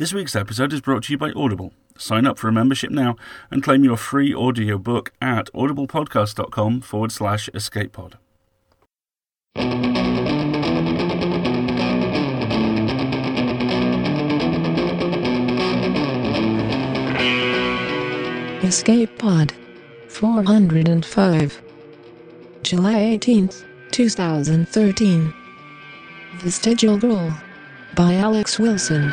This week's episode is brought to you by Audible. Sign up for a membership now and claim your free audiobook at audiblepodcast.com forward slash escapepod. Escape Pod 405 July 18th, 2013 Vestigial Girl by Alex Wilson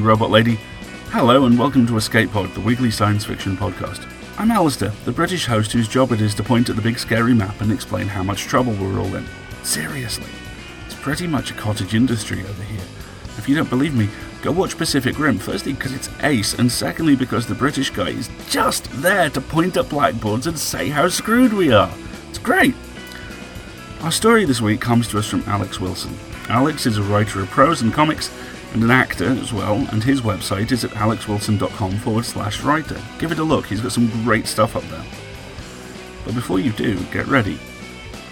Robot Lady. Hello, and welcome to Escape Pod, the weekly science fiction podcast. I'm Alasdair, the British host whose job it is to point at the big scary map and explain how much trouble we're all in. Seriously, it's pretty much a cottage industry over here. If you don't believe me, go watch Pacific Rim, firstly because it's ace, and secondly because the British guy is just there to point at blackboards and say how screwed we are. It's great. Our story this week comes to us from Alex Wilson. Alex is a writer of prose and comics and an actor as well, and his website is at alexwilson.com forward slash writer. Give it a look, he's got some great stuff up there. But before you do, get ready,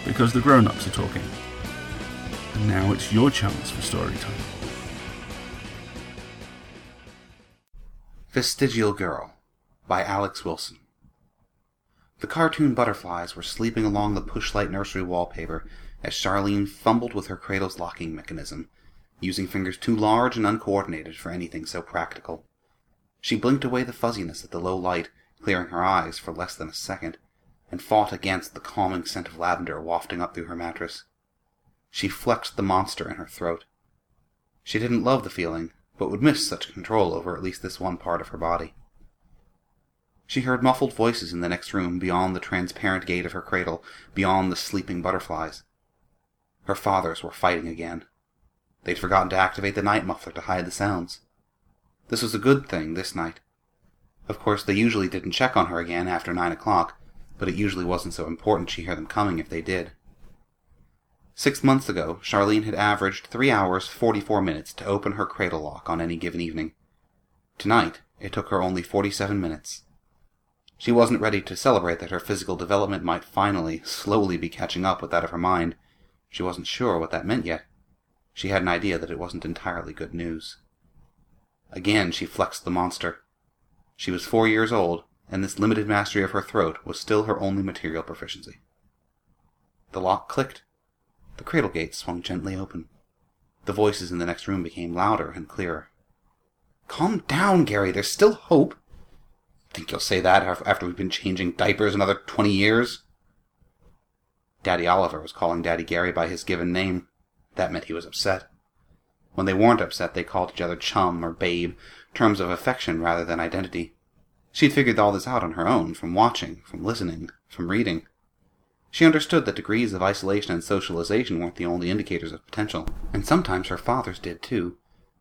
because the grown ups are talking. And now it's your chance for story time. Vestigial Girl by Alex Wilson. The cartoon butterflies were sleeping along the pushlight nursery wallpaper as Charlene fumbled with her cradle's locking mechanism using fingers too large and uncoordinated for anything so practical. She blinked away the fuzziness at the low light, clearing her eyes for less than a second, and fought against the calming scent of lavender wafting up through her mattress. She flexed the monster in her throat. She didn't love the feeling, but would miss such control over at least this one part of her body. She heard muffled voices in the next room beyond the transparent gate of her cradle, beyond the sleeping butterflies. Her fathers were fighting again. They'd forgotten to activate the night muffler to hide the sounds. This was a good thing this night. Of course, they usually didn't check on her again after nine o'clock, but it usually wasn't so important she'd hear them coming if they did. Six months ago, Charlene had averaged three hours forty-four minutes to open her cradle lock on any given evening. Tonight, it took her only forty-seven minutes. She wasn't ready to celebrate that her physical development might finally, slowly be catching up with that of her mind. She wasn't sure what that meant yet. She had an idea that it wasn't entirely good news. Again she flexed the monster. She was four years old, and this limited mastery of her throat was still her only material proficiency. The lock clicked. The cradle gate swung gently open. The voices in the next room became louder and clearer. Calm down, Gary. There's still hope. Think you'll say that after we've been changing diapers another twenty years? Daddy Oliver was calling Daddy Gary by his given name. That meant he was upset. When they weren't upset, they called each other chum or babe, terms of affection rather than identity. She'd figured all this out on her own, from watching, from listening, from reading. She understood that degrees of isolation and socialization weren't the only indicators of potential, and sometimes her father's did too.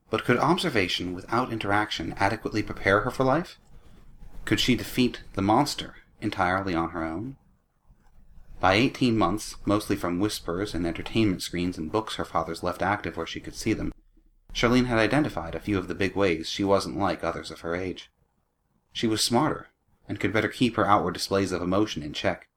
But could observation without interaction adequately prepare her for life? Could she defeat the monster entirely on her own? By eighteen months, mostly from whispers and entertainment screens and books her father's left active where she could see them, Charlene had identified a few of the big ways she wasn't like others of her age. She was smarter, and could better keep her outward displays of emotion in check.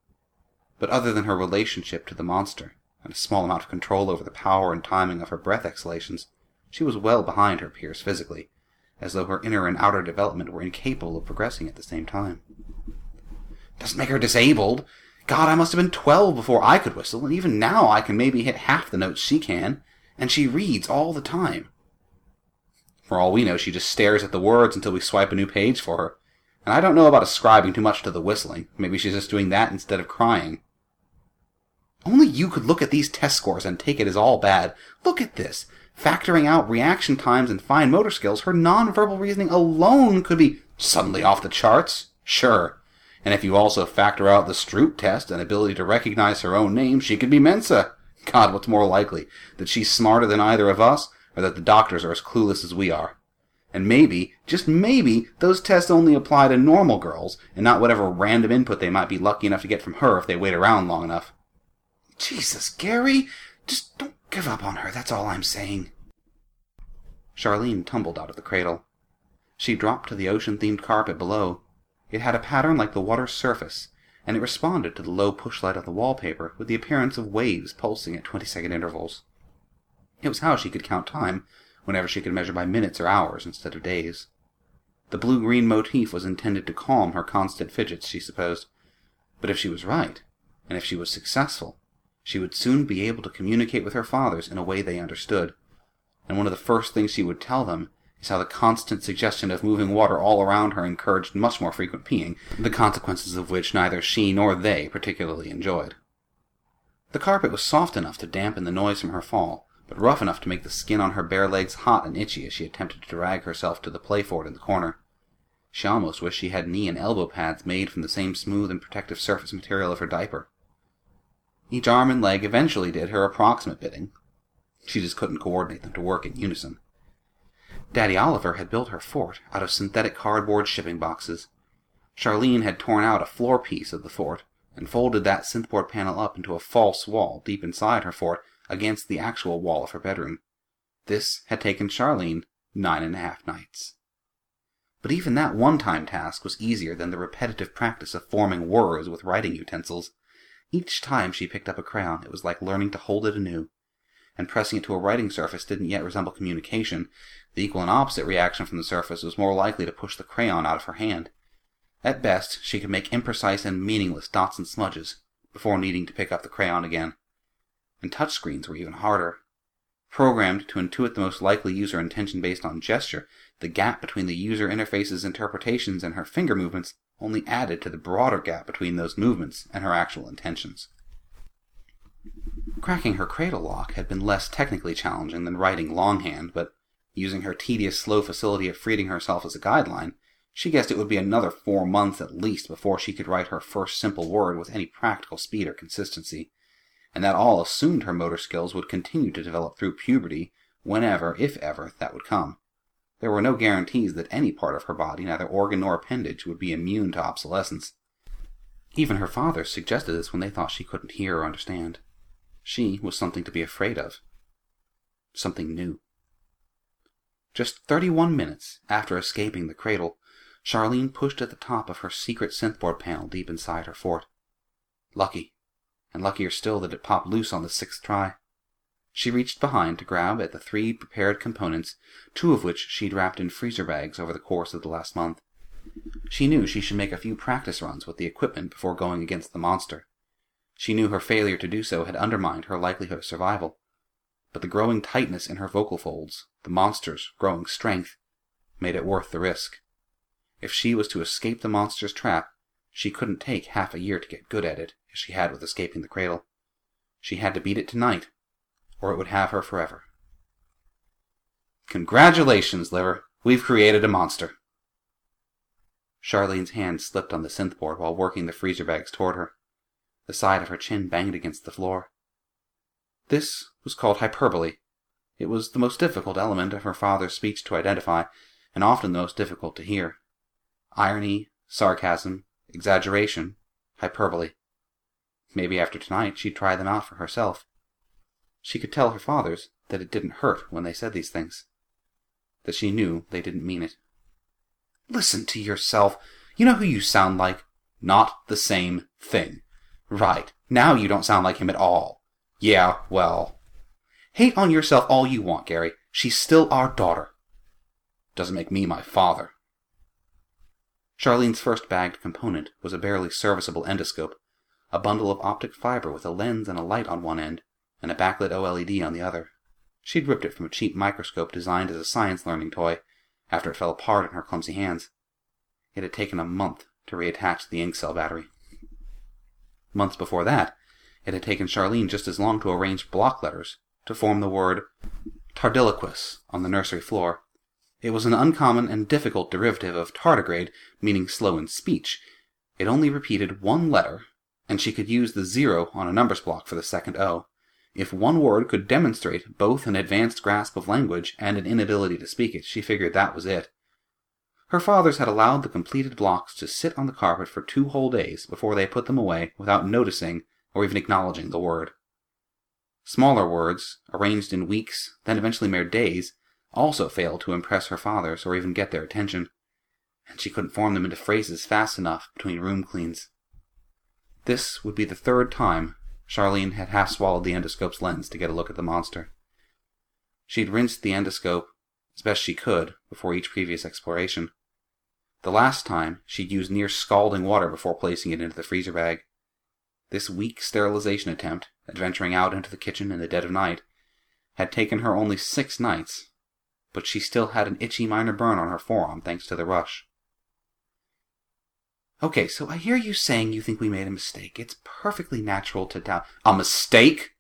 But other than her relationship to the monster, and a small amount of control over the power and timing of her breath exhalations, she was well behind her peers physically, as though her inner and outer development were incapable of progressing at the same time. Doesn't make her disabled. God, I must have been 12 before I could whistle, and even now I can maybe hit half the notes she can, and she reads all the time. For all we know, she just stares at the words until we swipe a new page for her. And I don't know about ascribing too much to the whistling. Maybe she's just doing that instead of crying. Only you could look at these test scores and take it as all bad. Look at this. Factoring out reaction times and fine motor skills, her nonverbal reasoning alone could be suddenly off the charts. Sure, and if you also factor out the Stroop test and ability to recognize her own name, she could be Mensa. God, what's more likely? That she's smarter than either of us, or that the doctors are as clueless as we are? And maybe, just maybe, those tests only apply to normal girls, and not whatever random input they might be lucky enough to get from her if they wait around long enough. Jesus, Gary! Just don't give up on her, that's all I'm saying. Charlene tumbled out of the cradle. She dropped to the ocean themed carpet below. It had a pattern like the water's surface, and it responded to the low pushlight of the wallpaper with the appearance of waves pulsing at 20 second intervals. It was how she could count time, whenever she could measure by minutes or hours instead of days. The blue green motif was intended to calm her constant fidgets, she supposed. But if she was right, and if she was successful, she would soon be able to communicate with her fathers in a way they understood. And one of the first things she would tell them is how the constant suggestion of moving water all around her encouraged much more frequent peeing, the consequences of which neither she nor they particularly enjoyed. The carpet was soft enough to dampen the noise from her fall, but rough enough to make the skin on her bare legs hot and itchy as she attempted to drag herself to the playfort in the corner. She almost wished she had knee and elbow pads made from the same smooth and protective surface material of her diaper. Each arm and leg eventually did her approximate bidding. She just couldn't coordinate them to work in unison. Daddy Oliver had built her fort out of synthetic cardboard shipping boxes. Charlene had torn out a floor piece of the fort and folded that synthboard panel up into a false wall deep inside her fort against the actual wall of her bedroom. This had taken Charlene nine and a half nights. But even that one time task was easier than the repetitive practice of forming words with writing utensils. Each time she picked up a crayon, it was like learning to hold it anew. And pressing it to a writing surface didn't yet resemble communication. The equal and opposite reaction from the surface was more likely to push the crayon out of her hand. At best, she could make imprecise and meaningless dots and smudges before needing to pick up the crayon again. And touchscreens were even harder. Programmed to intuit the most likely user intention based on gesture, the gap between the user interface's interpretations and her finger movements only added to the broader gap between those movements and her actual intentions. Cracking her cradle lock had been less technically challenging than writing longhand, but using her tedious, slow facility of freeing herself as a guideline, she guessed it would be another four months at least before she could write her first simple word with any practical speed or consistency, and that all assumed her motor skills would continue to develop through puberty, whenever, if ever, that would come. There were no guarantees that any part of her body, neither organ nor appendage, would be immune to obsolescence. Even her father suggested this when they thought she couldn't hear or understand. She was something to be afraid of. Something new. Just thirty-one minutes after escaping the cradle, Charlene pushed at the top of her secret synthboard panel deep inside her fort. Lucky, and luckier still that it popped loose on the sixth try. She reached behind to grab at the three prepared components, two of which she'd wrapped in freezer bags over the course of the last month. She knew she should make a few practice runs with the equipment before going against the monster. She knew her failure to do so had undermined her likelihood of survival. But the growing tightness in her vocal folds, the monster's growing strength, made it worth the risk. If she was to escape the monster's trap, she couldn't take half a year to get good at it, as she had with escaping the cradle. She had to beat it tonight, or it would have her forever. Congratulations, Liver. We've created a monster. Charlene's hand slipped on the synth board while working the freezer bags toward her. The side of her chin banged against the floor. This was called hyperbole. It was the most difficult element of her father's speech to identify, and often the most difficult to hear. Irony, sarcasm, exaggeration, hyperbole. Maybe after tonight she'd try them out for herself. She could tell her fathers that it didn't hurt when they said these things. That she knew they didn't mean it. Listen to yourself. You know who you sound like? Not the same thing. Right. Now you don't sound like him at all. Yeah, well. Hate on yourself all you want, Gary. She's still our daughter. Doesn't make me my father. Charlene's first bagged component was a barely serviceable endoscope, a bundle of optic fiber with a lens and a light on one end, and a backlit OLED on the other. She'd ripped it from a cheap microscope designed as a science learning toy after it fell apart in her clumsy hands. It had taken a month to reattach the ink cell battery. Months before that, it had taken Charlene just as long to arrange block letters to form the word tardiloquus on the nursery floor. It was an uncommon and difficult derivative of tardigrade, meaning slow in speech. It only repeated one letter, and she could use the zero on a numbers block for the second O. If one word could demonstrate both an advanced grasp of language and an inability to speak it, she figured that was it. Her fathers had allowed the completed blocks to sit on the carpet for two whole days before they put them away without noticing or even acknowledging the word. Smaller words, arranged in weeks, then eventually mere days, also failed to impress her fathers or even get their attention, and she couldn't form them into phrases fast enough between room cleans. This would be the third time Charlene had half swallowed the endoscope's lens to get a look at the monster. She'd rinsed the endoscope as best she could before each previous exploration. The last time, she'd used near scalding water before placing it into the freezer bag. This weak sterilization attempt, adventuring out into the kitchen in the dead of night, had taken her only six nights, but she still had an itchy minor burn on her forearm thanks to the rush. Okay, so I hear you saying you think we made a mistake. It's perfectly natural to doubt. A mistake?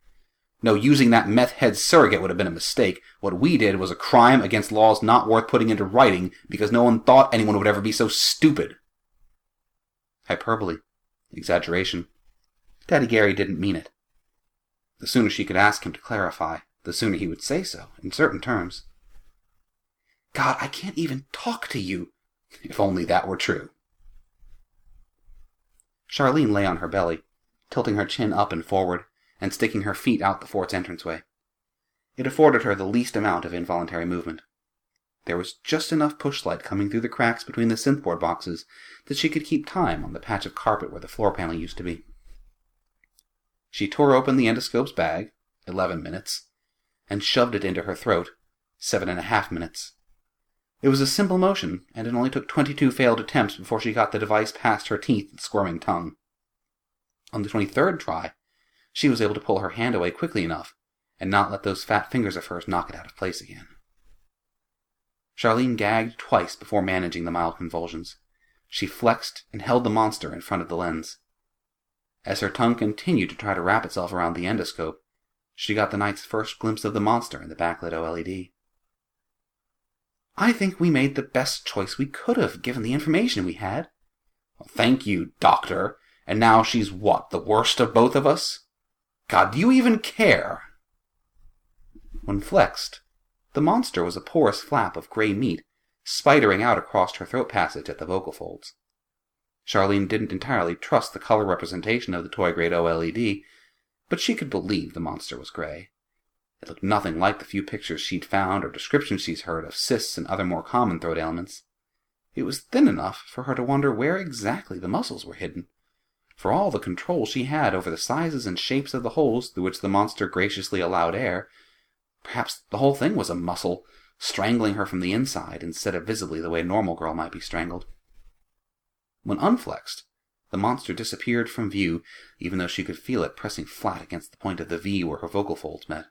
No, using that meth head surrogate would have been a mistake. What we did was a crime against laws not worth putting into writing because no one thought anyone would ever be so stupid. Hyperbole. Exaggeration. Daddy Gary didn't mean it. The sooner she could ask him to clarify, the sooner he would say so, in certain terms. God, I can't even talk to you. If only that were true. Charlene lay on her belly, tilting her chin up and forward, and sticking her feet out the fort's entranceway. It afforded her the least amount of involuntary movement. There was just enough pushlight coming through the cracks between the synthboard boxes that she could keep time on the patch of carpet where the floor panel used to be. She tore open the endoscope's bag, eleven minutes, and shoved it into her throat, seven and a half minutes. It was a simple motion, and it only took twenty-two failed attempts before she got the device past her teeth and squirming tongue. On the twenty-third try, she was able to pull her hand away quickly enough and not let those fat fingers of hers knock it out of place again. Charlene gagged twice before managing the mild convulsions. She flexed and held the monster in front of the lens. As her tongue continued to try to wrap itself around the endoscope, she got the night's first glimpse of the monster in the backlit OLED. I think we made the best choice we could have, given the information we had. Well, thank you, Doctor. And now she's what, the worst of both of us? God, do you even care? When flexed, the monster was a porous flap of gray meat, spidering out across her throat passage at the vocal folds. Charlene didn't entirely trust the color representation of the toy grade OLED, but she could believe the monster was gray. It looked nothing like the few pictures she'd found or descriptions she'd heard of cysts and other more common throat ailments. It was thin enough for her to wonder where exactly the muscles were hidden. For all the control she had over the sizes and shapes of the holes through which the monster graciously allowed air, perhaps the whole thing was a muscle, strangling her from the inside instead of visibly the way a normal girl might be strangled. When unflexed, the monster disappeared from view, even though she could feel it pressing flat against the point of the V where her vocal folds met.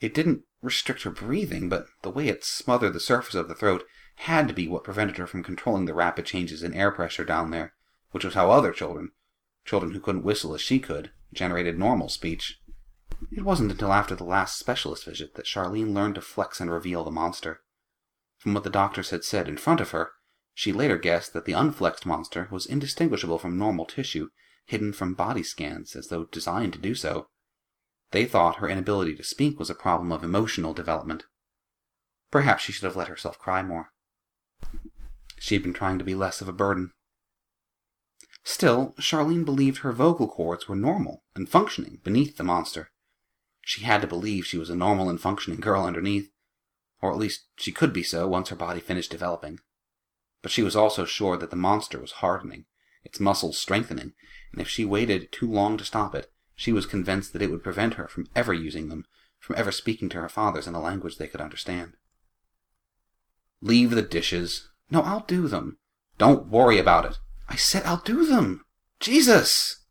It didn't restrict her breathing, but the way it smothered the surface of the throat had to be what prevented her from controlling the rapid changes in air pressure down there, which was how other children, children who couldn't whistle as she could, generated normal speech. It wasn't until after the last specialist visit that Charlene learned to flex and reveal the monster. From what the doctors had said in front of her, she later guessed that the unflexed monster was indistinguishable from normal tissue, hidden from body scans as though designed to do so. They thought her inability to speak was a problem of emotional development. Perhaps she should have let herself cry more. She had been trying to be less of a burden. Still, Charlene believed her vocal cords were normal and functioning beneath the monster. She had to believe she was a normal and functioning girl underneath, or at least she could be so once her body finished developing. But she was also sure that the monster was hardening, its muscles strengthening, and if she waited too long to stop it, she was convinced that it would prevent her from ever using them, from ever speaking to her fathers in a language they could understand. Leave the dishes. No, I'll do them. Don't worry about it. I said I'll do them. Jesus!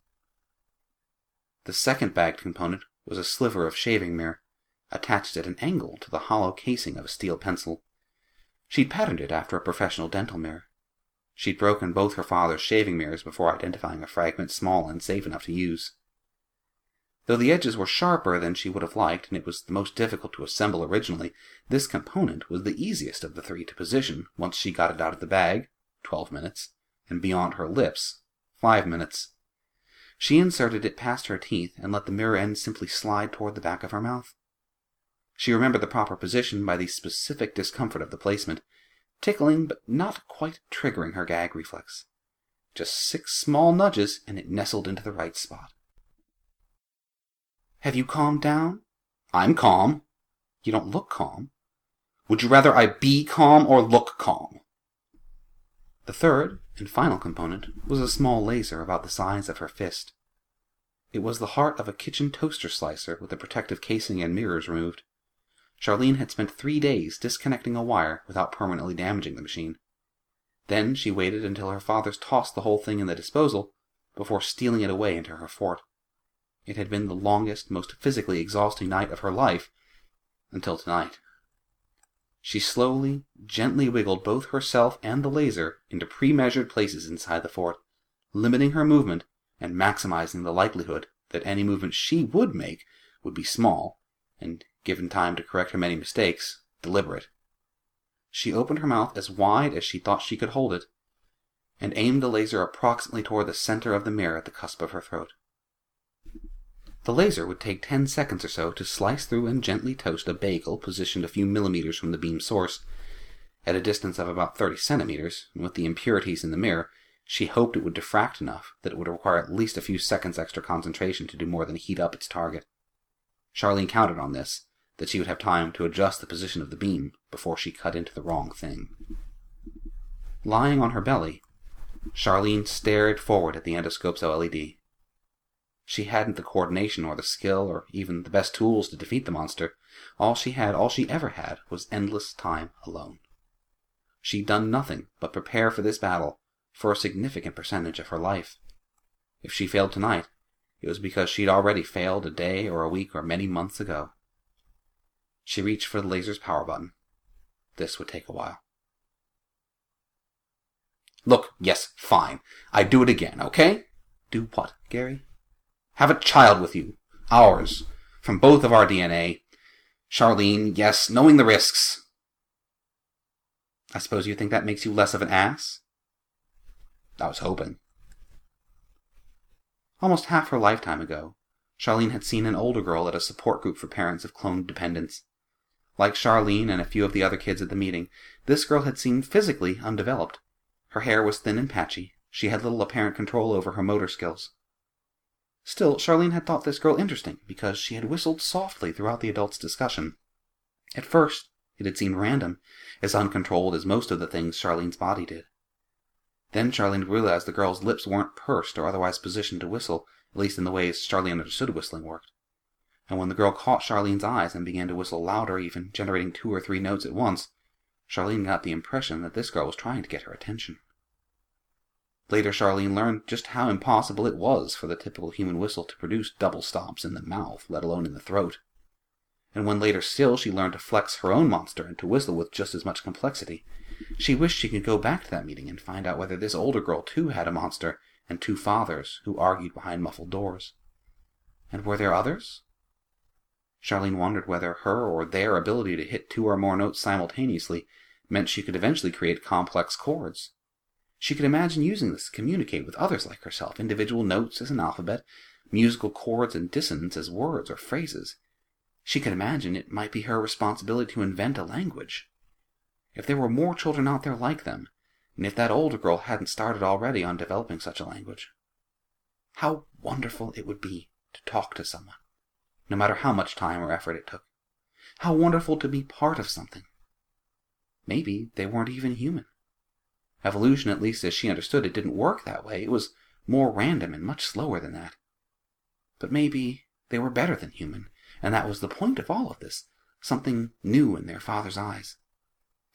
The second bagged component was a sliver of shaving mirror, attached at an angle to the hollow casing of a steel pencil. She'd patterned it after a professional dental mirror. She'd broken both her father's shaving mirrors before identifying a fragment small and safe enough to use. Though the edges were sharper than she would have liked, and it was the most difficult to assemble originally, this component was the easiest of the three to position once she got it out of the bag, twelve minutes, and beyond her lips, five minutes. She inserted it past her teeth and let the mirror end simply slide toward the back of her mouth. She remembered the proper position by the specific discomfort of the placement, tickling but not quite triggering her gag reflex. Just six small nudges and it nestled into the right spot. Have you calmed down? I'm calm. You don't look calm. Would you rather I be calm or look calm? The third and final component was a small laser about the size of her fist. It was the heart of a kitchen toaster slicer with the protective casing and mirrors removed. Charlene had spent three days disconnecting a wire without permanently damaging the machine. Then she waited until her fathers tossed the whole thing in the disposal before stealing it away into her fort. It had been the longest, most physically exhausting night of her life until tonight. She slowly, gently wiggled both herself and the laser into pre measured places inside the fort, limiting her movement and maximizing the likelihood that any movement she would make would be small, and, given time to correct her many mistakes, deliberate. She opened her mouth as wide as she thought she could hold it, and aimed the laser approximately toward the center of the mirror at the cusp of her throat. The laser would take 10 seconds or so to slice through and gently toast a bagel positioned a few millimeters from the beam source. At a distance of about 30 centimeters, and with the impurities in the mirror, she hoped it would diffract enough that it would require at least a few seconds extra concentration to do more than heat up its target. Charlene counted on this, that she would have time to adjust the position of the beam before she cut into the wrong thing. Lying on her belly, Charlene stared forward at the endoscope's OLED. She hadn't the coordination or the skill or even the best tools to defeat the monster. All she had, all she ever had, was endless time alone. She'd done nothing but prepare for this battle for a significant percentage of her life. If she failed tonight, it was because she'd already failed a day or a week or many months ago. She reached for the laser's power button. This would take a while. Look, yes, fine. I'd do it again, okay? Do what, Gary? Have a child with you. Ours. From both of our DNA. Charlene, yes, knowing the risks. I suppose you think that makes you less of an ass? I was hoping. Almost half her lifetime ago, Charlene had seen an older girl at a support group for parents of cloned dependents. Like Charlene and a few of the other kids at the meeting, this girl had seemed physically undeveloped. Her hair was thin and patchy. She had little apparent control over her motor skills. Still, Charlene had thought this girl interesting because she had whistled softly throughout the adults' discussion. At first, it had seemed random, as uncontrolled as most of the things Charlene's body did. Then Charlene realized the girl's lips weren't pursed or otherwise positioned to whistle, at least in the ways Charlene understood whistling worked. And when the girl caught Charlene's eyes and began to whistle louder, even generating two or three notes at once, Charlene got the impression that this girl was trying to get her attention. Later, Charlene learned just how impossible it was for the typical human whistle to produce double stops in the mouth, let alone in the throat. And when later still she learned to flex her own monster and to whistle with just as much complexity, she wished she could go back to that meeting and find out whether this older girl too had a monster and two fathers who argued behind muffled doors. And were there others? Charlene wondered whether her or their ability to hit two or more notes simultaneously meant she could eventually create complex chords. She could imagine using this to communicate with others like herself, individual notes as an alphabet, musical chords and dissonance as words or phrases. She could imagine it might be her responsibility to invent a language. If there were more children out there like them, and if that older girl hadn't started already on developing such a language, how wonderful it would be to talk to someone, no matter how much time or effort it took. How wonderful to be part of something. Maybe they weren't even human. Evolution, at least as she understood it, didn't work that way. It was more random and much slower than that. But maybe they were better than human, and that was the point of all of this something new in their father's eyes.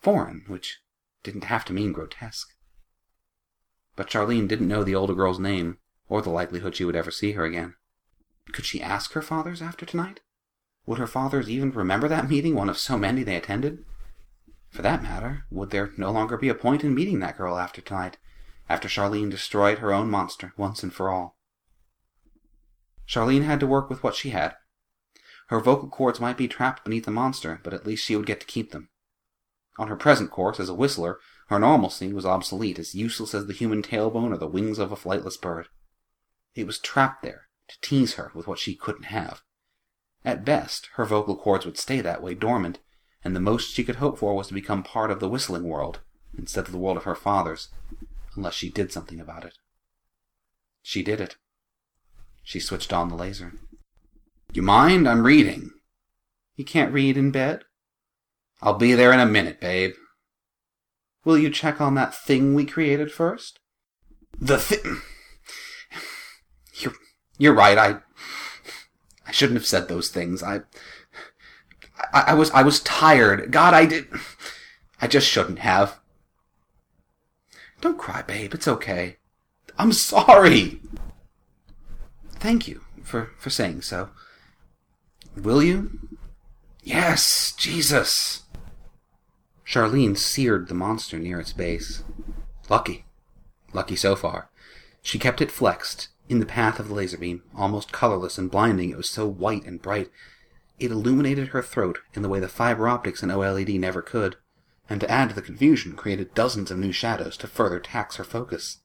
Foreign, which didn't have to mean grotesque. But Charlene didn't know the older girl's name, or the likelihood she would ever see her again. Could she ask her fathers after tonight? Would her fathers even remember that meeting, one of so many they attended? For that matter, would there no longer be a point in meeting that girl after tonight, after Charlene destroyed her own monster once and for all? Charlene had to work with what she had. Her vocal cords might be trapped beneath the monster, but at least she would get to keep them. On her present course as a whistler, her normalcy was obsolete, as useless as the human tailbone or the wings of a flightless bird. It was trapped there to tease her with what she couldn't have. At best, her vocal cords would stay that way dormant, and the most she could hope for was to become part of the whistling world instead of the world of her fathers, unless she did something about it. She did it. She switched on the laser. You mind? I'm reading. You can't read in bed? I'll be there in a minute, babe. Will you check on that thing we created first? The thing. You're, right. I. I shouldn't have said those things. I, I. I was. I was tired. God, I did. I just shouldn't have. Don't cry, babe. It's okay. I'm sorry. Thank you for, for saying so. Will you? Yes, Jesus. Charlene seared the monster near its base. Lucky. Lucky so far. She kept it flexed, in the path of the laser beam, almost colorless and blinding, it was so white and bright. It illuminated her throat in the way the fiber optics and OLED never could, and to add to the confusion, created dozens of new shadows to further tax her focus.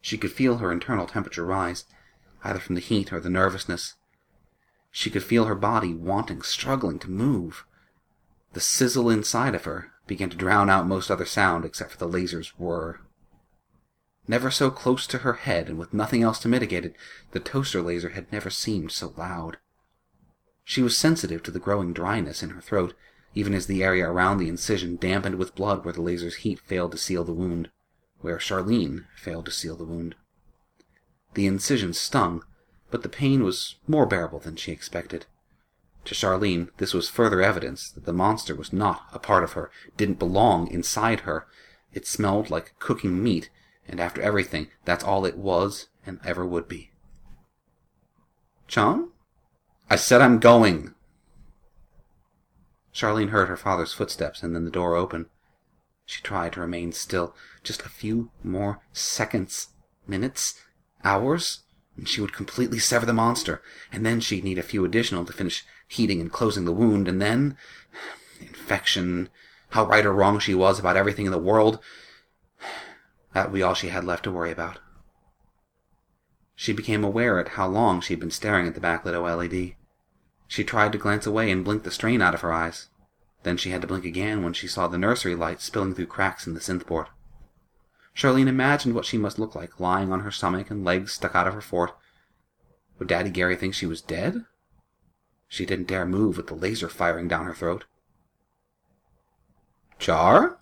She could feel her internal temperature rise, either from the heat or the nervousness. She could feel her body wanting, struggling to move. The sizzle inside of her began to drown out most other sound except for the laser's whir. Never so close to her head and with nothing else to mitigate it, the toaster laser had never seemed so loud. She was sensitive to the growing dryness in her throat, even as the area around the incision dampened with blood where the laser's heat failed to seal the wound, where Charlene failed to seal the wound. The incision stung, but the pain was more bearable than she expected. To Charlene, this was further evidence that the monster was not a part of her, didn't belong inside her. It smelled like cooking meat, and after everything, that's all it was and ever would be. John? I said I'm going. Charlene heard her father's footsteps and then the door open. She tried to remain still. Just a few more seconds, minutes, hours, and she would completely sever the monster, and then she'd need a few additional to finish heating and closing the wound, and then infection, how right or wrong she was about everything in the world. That would be all she had left to worry about. She became aware at how long she'd been staring at the backlit OLED. She tried to glance away and blink the strain out of her eyes. Then she had to blink again when she saw the nursery light spilling through cracks in the synth board. Charlene imagined what she must look like, lying on her stomach and legs stuck out of her fort. Would Daddy Gary think she was dead? She didn't dare move with the laser firing down her throat. Char?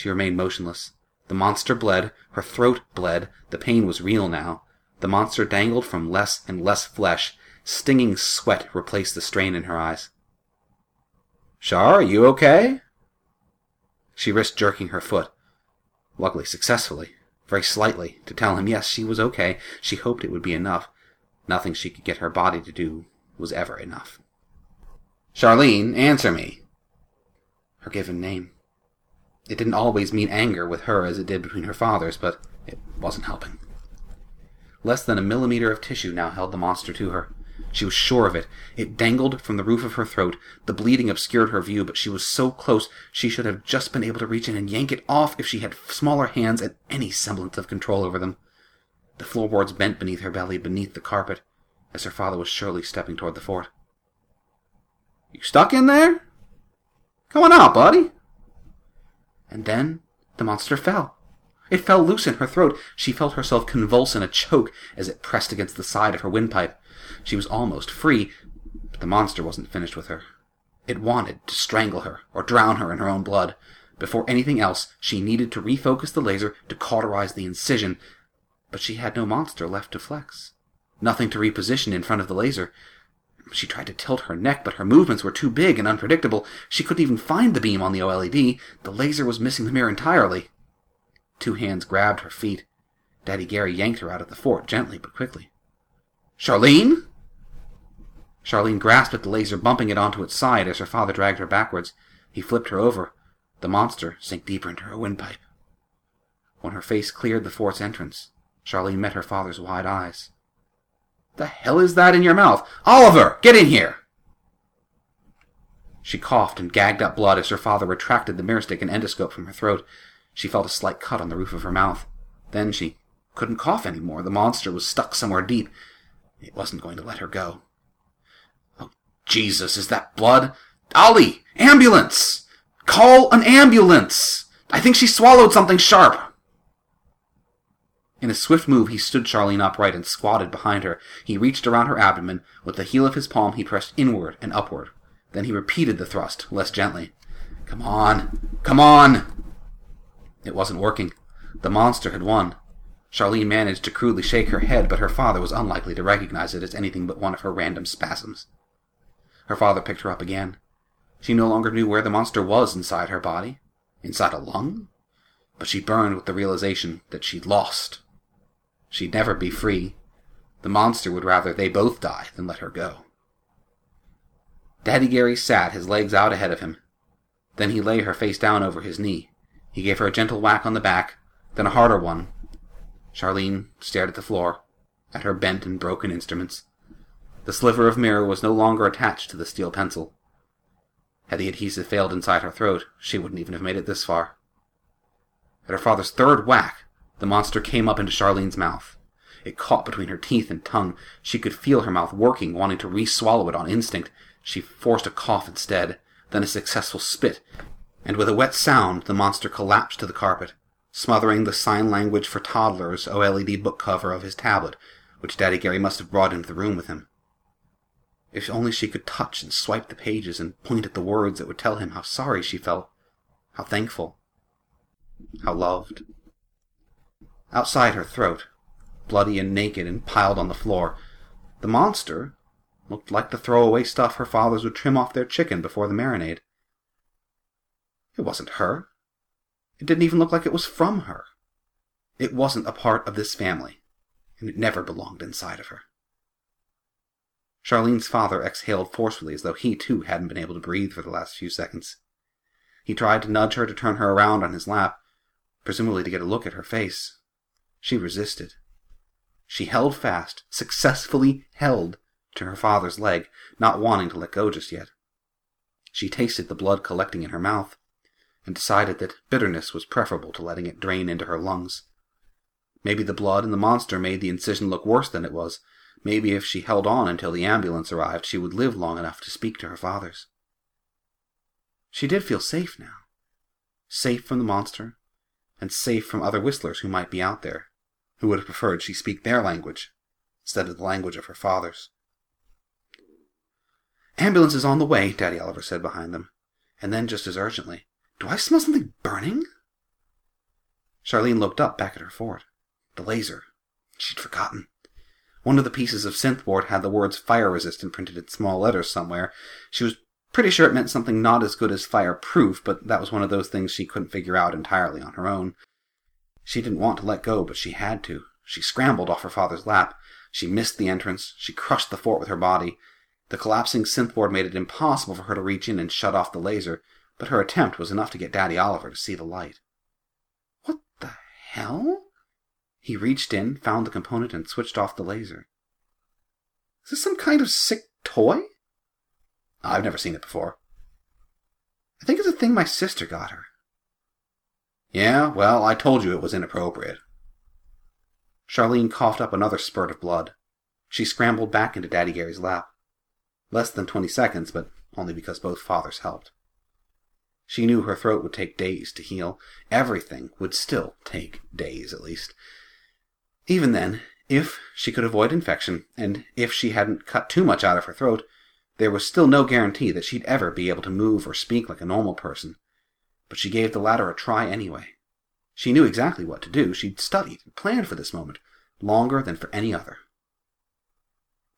She remained motionless. The monster bled, her throat bled, the pain was real now. The monster dangled from less and less flesh. Stinging sweat replaced the strain in her eyes. Char, are you okay? She risked jerking her foot luckily successfully, very slightly, to tell him yes, she was okay. She hoped it would be enough. Nothing she could get her body to do was ever enough. Charlene, answer me. Her given name. It didn't always mean anger with her as it did between her fathers, but it wasn't helping. Less than a millimeter of tissue now held the monster to her. She was sure of it. It dangled from the roof of her throat. The bleeding obscured her view, but she was so close she should have just been able to reach in and yank it off if she had smaller hands and any semblance of control over them. The floorboards bent beneath her belly, beneath the carpet, as her father was surely stepping toward the fort. You stuck in there? Come on out, buddy. And then the monster fell. It fell loose in her throat. She felt herself convulse in a choke as it pressed against the side of her windpipe. She was almost free, but the monster wasn't finished with her. It wanted to strangle her or drown her in her own blood. Before anything else, she needed to refocus the laser to cauterize the incision, but she had no monster left to flex. Nothing to reposition in front of the laser. She tried to tilt her neck, but her movements were too big and unpredictable. She couldn't even find the beam on the OLED. The laser was missing the mirror entirely. Two hands grabbed her feet. Daddy Gary yanked her out of the fort, gently but quickly. Charlene? Charlene grasped at the laser, bumping it onto its side as her father dragged her backwards. He flipped her over. The monster sank deeper into her windpipe. When her face cleared the fort's entrance, Charlene met her father's wide eyes. The hell is that in your mouth? Oliver, get in here! She coughed and gagged up blood as her father retracted the mirror stick and endoscope from her throat. She felt a slight cut on the roof of her mouth. Then she couldn't cough any more. The monster was stuck somewhere deep. It wasn't going to let her go. Oh, Jesus, is that blood? Ollie! Ambulance! Call an ambulance! I think she swallowed something sharp! In a swift move, he stood Charlene upright and squatted behind her. He reached around her abdomen. With the heel of his palm, he pressed inward and upward. Then he repeated the thrust, less gently. Come on! Come on! It wasn't working. The monster had won. Charlene managed to crudely shake her head, but her father was unlikely to recognize it as anything but one of her random spasms. Her father picked her up again. She no longer knew where the monster was inside her body. Inside a lung? But she burned with the realization that she'd lost. She'd never be free. The monster would rather they both die than let her go. Daddy Gary sat, his legs out ahead of him. Then he lay her face down over his knee. He gave her a gentle whack on the back, then a harder one. Charlene stared at the floor, at her bent and broken instruments. The sliver of mirror was no longer attached to the steel pencil. Had the adhesive failed inside her throat, she wouldn't even have made it this far. At her father's third whack, the monster came up into Charlene's mouth. It caught between her teeth and tongue. She could feel her mouth working, wanting to re-swallow it on instinct. She forced a cough instead, then a successful spit, and with a wet sound the monster collapsed to the carpet, smothering the sign language for toddlers OLED book cover of his tablet, which Daddy Gary must have brought into the room with him. If only she could touch and swipe the pages and point at the words that would tell him how sorry she felt, how thankful, how loved. Outside her throat, bloody and naked and piled on the floor, the monster looked like the throwaway stuff her fathers would trim off their chicken before the marinade. It wasn't her. It didn't even look like it was from her. It wasn't a part of this family, and it never belonged inside of her. Charlene's father exhaled forcefully as though he too hadn't been able to breathe for the last few seconds. He tried to nudge her to turn her around on his lap, presumably to get a look at her face. She resisted. She held fast, successfully held, to her father's leg, not wanting to let go just yet. She tasted the blood collecting in her mouth, and decided that bitterness was preferable to letting it drain into her lungs. Maybe the blood and the monster made the incision look worse than it was, Maybe if she held on until the ambulance arrived, she would live long enough to speak to her fathers. She did feel safe now. Safe from the monster, and safe from other whistlers who might be out there, who would have preferred she speak their language instead of the language of her fathers. Ambulance is on the way, Daddy Oliver said behind them, and then just as urgently, Do I smell something burning? Charlene looked up back at her fort. The laser. She'd forgotten. One of the pieces of synthboard had the words fire resistant printed in small letters somewhere. She was pretty sure it meant something not as good as fireproof, but that was one of those things she couldn't figure out entirely on her own. She didn't want to let go, but she had to. She scrambled off her father's lap. She missed the entrance. She crushed the fort with her body. The collapsing synthboard made it impossible for her to reach in and shut off the laser, but her attempt was enough to get Daddy Oliver to see the light. What the hell? He reached in, found the component, and switched off the laser. Is this some kind of sick toy? I've never seen it before. I think it's a thing my sister got her. Yeah, well, I told you it was inappropriate. Charlene coughed up another spurt of blood. She scrambled back into Daddy Gary's lap. Less than twenty seconds, but only because both fathers helped. She knew her throat would take days to heal. Everything would still take days, at least. Even then, if she could avoid infection, and if she hadn't cut too much out of her throat, there was still no guarantee that she'd ever be able to move or speak like a normal person. But she gave the latter a try anyway. She knew exactly what to do. She'd studied and planned for this moment, longer than for any other.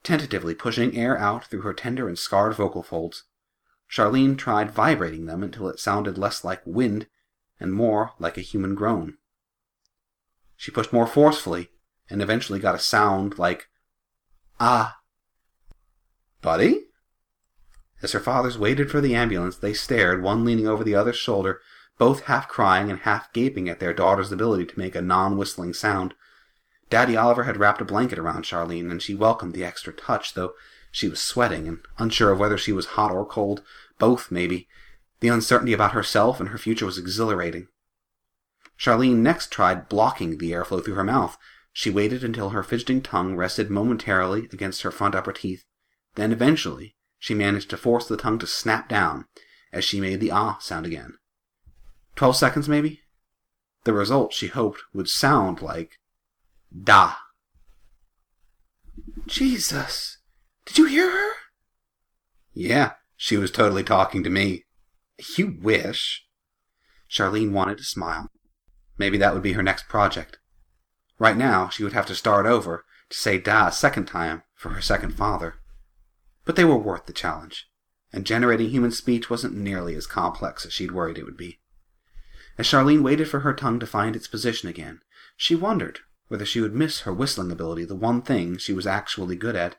Tentatively pushing air out through her tender and scarred vocal folds, Charlene tried vibrating them until it sounded less like wind and more like a human groan. She pushed more forcefully and eventually got a sound like, ah. Buddy? As her fathers waited for the ambulance, they stared, one leaning over the other's shoulder, both half crying and half gaping at their daughter's ability to make a non whistling sound. Daddy Oliver had wrapped a blanket around Charlene, and she welcomed the extra touch, though she was sweating and unsure of whether she was hot or cold. Both, maybe. The uncertainty about herself and her future was exhilarating. Charlene next tried blocking the airflow through her mouth, she waited until her fidgeting tongue rested momentarily against her front upper teeth. Then eventually, she managed to force the tongue to snap down as she made the ah sound again. Twelve seconds, maybe? The result, she hoped, would sound like Da. Jesus. Did you hear her? Yeah, she was totally talking to me. You wish. Charlene wanted to smile. Maybe that would be her next project. Right now, she would have to start over to say da a second time for her second father. But they were worth the challenge, and generating human speech wasn't nearly as complex as she'd worried it would be. As Charlene waited for her tongue to find its position again, she wondered whether she would miss her whistling ability, the one thing she was actually good at.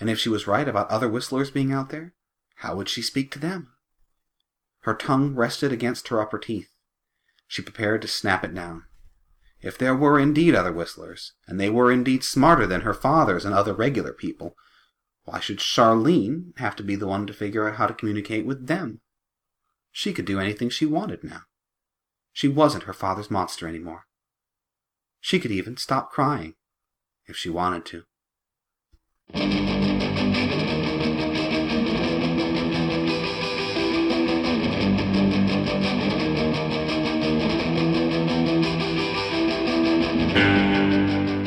And if she was right about other whistlers being out there, how would she speak to them? Her tongue rested against her upper teeth. She prepared to snap it down. If there were indeed other whistlers, and they were indeed smarter than her fathers and other regular people, why should Charlene have to be the one to figure out how to communicate with them? She could do anything she wanted now. She wasn't her father's monster anymore. She could even stop crying if she wanted to.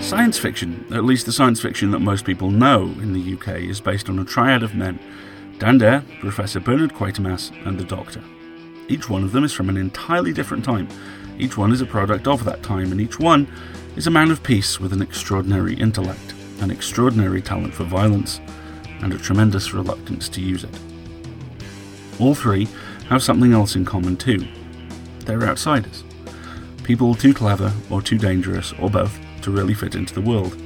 Science fiction, at least the science fiction that most people know in the UK, is based on a triad of men Dan Dare, Professor Bernard Quatermass, and the Doctor. Each one of them is from an entirely different time. Each one is a product of that time, and each one is a man of peace with an extraordinary intellect, an extraordinary talent for violence, and a tremendous reluctance to use it. All three have something else in common too. They're outsiders. People too clever or too dangerous, or both, to really fit into the world.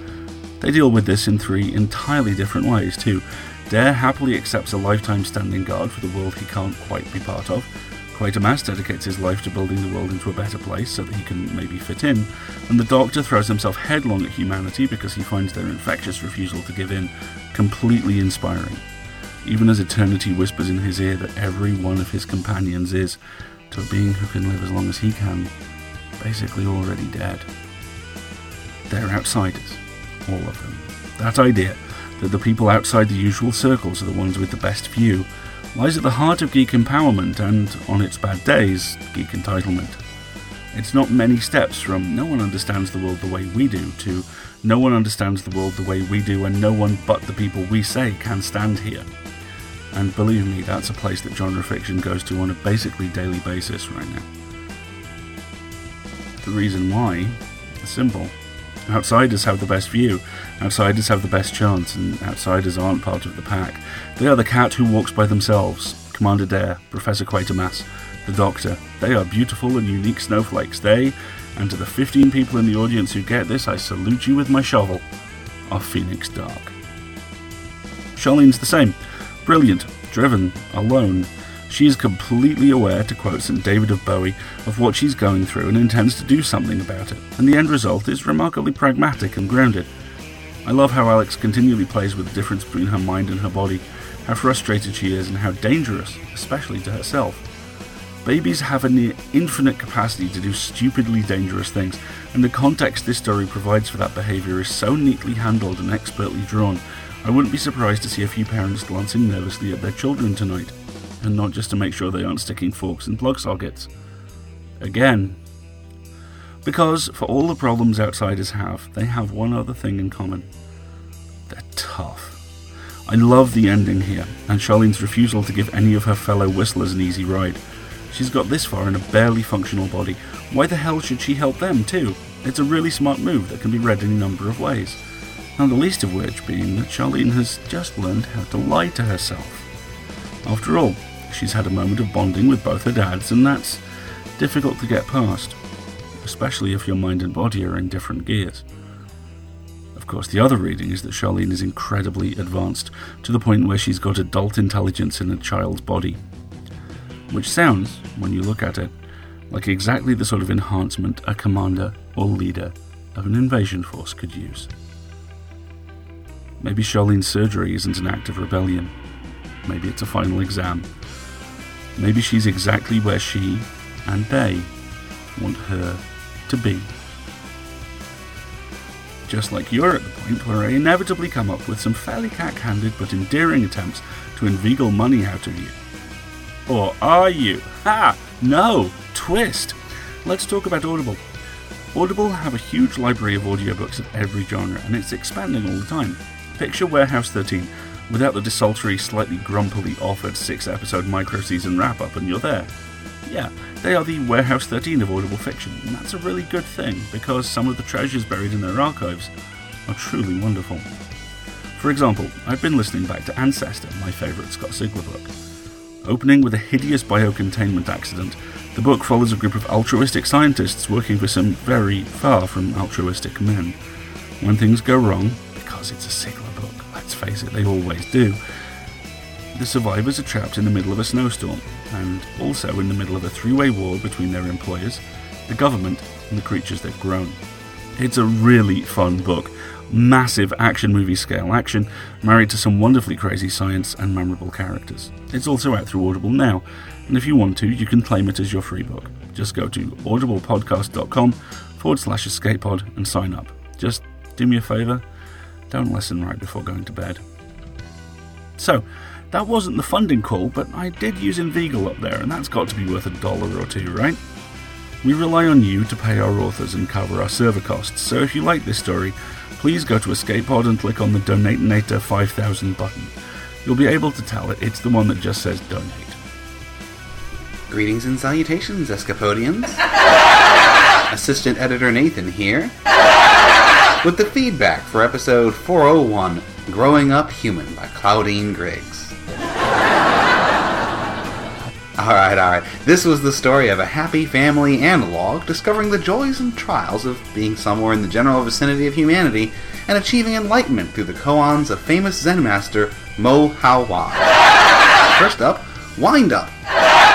They deal with this in three entirely different ways, too. Dare happily accepts a lifetime standing guard for the world he can't quite be part of. Quatermass dedicates his life to building the world into a better place so that he can maybe fit in, and the Doctor throws himself headlong at humanity because he finds their infectious refusal to give in completely inspiring. Even as eternity whispers in his ear that every one of his companions is, to a being who can live as long as he can, basically already dead. They're outsiders, all of them. That idea that the people outside the usual circles are the ones with the best view lies at the heart of geek empowerment and, on its bad days, geek entitlement. It's not many steps from no one understands the world the way we do to no one understands the world the way we do and no one but the people we say can stand here. And believe me, that's a place that genre fiction goes to on a basically daily basis right now. The reason why simple. Outsiders have the best view, outsiders have the best chance, and outsiders aren't part of the pack. They are the cat who walks by themselves, Commander Dare, Professor Quatermass, the Doctor. They are beautiful and unique snowflakes. They, and to the 15 people in the audience who get this, I salute you with my shovel, are Phoenix Dark. Charlene's the same. Brilliant, driven, alone, she is completely aware, to quote St. David of Bowie, of what she's going through and intends to do something about it, and the end result is remarkably pragmatic and grounded. I love how Alex continually plays with the difference between her mind and her body, how frustrated she is, and how dangerous, especially to herself. Babies have a near infinite capacity to do stupidly dangerous things, and the context this story provides for that behaviour is so neatly handled and expertly drawn. I wouldn't be surprised to see a few parents glancing nervously at their children tonight and not just to make sure they aren't sticking forks in plug sockets. Again. Because, for all the problems outsiders have, they have one other thing in common. They're tough. I love the ending here, and Charlene's refusal to give any of her fellow whistlers an easy ride. She's got this far in a barely functional body. Why the hell should she help them, too? It's a really smart move that can be read in a number of ways. Not the least of which being that Charlene has just learned how to lie to herself. After all, She's had a moment of bonding with both her dads, and that's difficult to get past, especially if your mind and body are in different gears. Of course, the other reading is that Charlene is incredibly advanced, to the point where she's got adult intelligence in a child's body. Which sounds, when you look at it, like exactly the sort of enhancement a commander or leader of an invasion force could use. Maybe Charlene's surgery isn't an act of rebellion. Maybe it's a final exam Maybe she's exactly where she and they want her to be. Just like you're at the point where I inevitably come up with some fairly cack-handed but endearing attempts to inveigle money out of you. Or are you? Ha! No! Twist! Let's talk about Audible. Audible have a huge library of audiobooks of every genre, and it's expanding all the time. Picture Warehouse 13 without the desultory, slightly grumpily offered six episode micro season wrap up, and you're there. Yeah, they are the Warehouse 13 of audible fiction, and that's a really good thing because some of the treasures buried in their archives are truly wonderful. For example, I've been listening back to Ancestor, my favourite Scott Sigler book. Opening with a hideous biocontainment accident, the book follows a group of altruistic scientists working for some very far from altruistic men. When things go wrong, because it's a Sigler let's face it, they always do, the survivors are trapped in the middle of a snowstorm, and also in the middle of a three way war between their employers, the government, and the creatures they've grown. It's a really fun book. Massive action movie scale action, married to some wonderfully crazy science and memorable characters. It's also out through Audible now, and if you want to, you can claim it as your free book. Just go to audiblepodcast.com forward slash escapepod and sign up. Just do me a favour, don't listen right before going to bed. So, that wasn't the funding call, but I did use Inveigle up there, and that's got to be worth a dollar or two, right? We rely on you to pay our authors and cover our server costs, so if you like this story, please go to EscapePod and click on the Donate Nator 5000 button. You'll be able to tell it it's the one that just says donate. Greetings and salutations, Escapodians. Assistant Editor Nathan here. With the feedback for episode 401 Growing Up Human by Claudine Griggs. Alright, alright. This was the story of a happy family analog discovering the joys and trials of being somewhere in the general vicinity of humanity and achieving enlightenment through the koans of famous Zen master Mo Hao First up, Wind Up,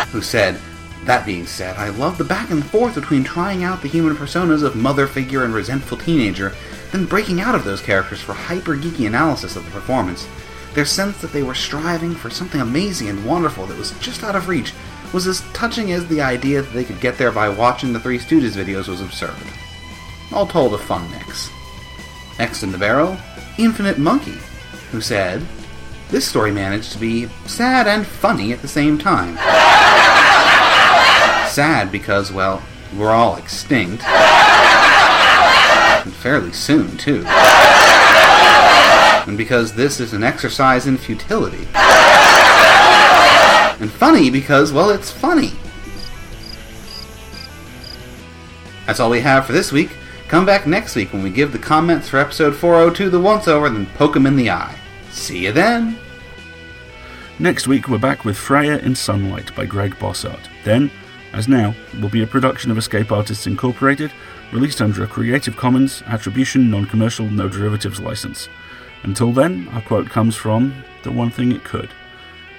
who said, That being said, I love the back and forth between trying out the human personas of mother figure and resentful teenager, then breaking out of those characters for hyper geeky analysis of the performance. Their sense that they were striving for something amazing and wonderful that was just out of reach was as touching as the idea that they could get there by watching the Three Stooges videos was absurd. All told, a fun mix. Next in the barrel, Infinite Monkey, who said, This story managed to be sad and funny at the same time. sad because, well, we're all extinct. And fairly soon, too and because this is an exercise in futility. And funny because, well, it's funny. That's all we have for this week. Come back next week when we give the comments for episode 402 the once over, then poke 'em in the eye. See you then! Next week, we're back with Freya in Sunlight by Greg Bossert. Then, as now, will be a production of Escape Artists Incorporated, released under a Creative Commons Attribution Non Commercial No Derivatives license. Until then, our quote comes from The One Thing It Could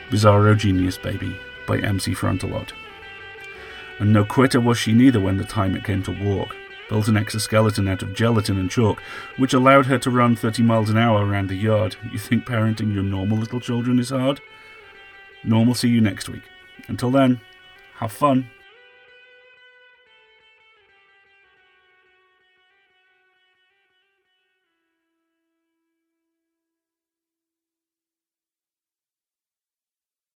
Bizarro Genius Baby by MC Frontalot. And no quitter was she neither when the time it came to walk. Built an exoskeleton out of gelatin and chalk, which allowed her to run 30 miles an hour around the yard. You think parenting your normal little children is hard? Normal see you next week. Until then, have fun.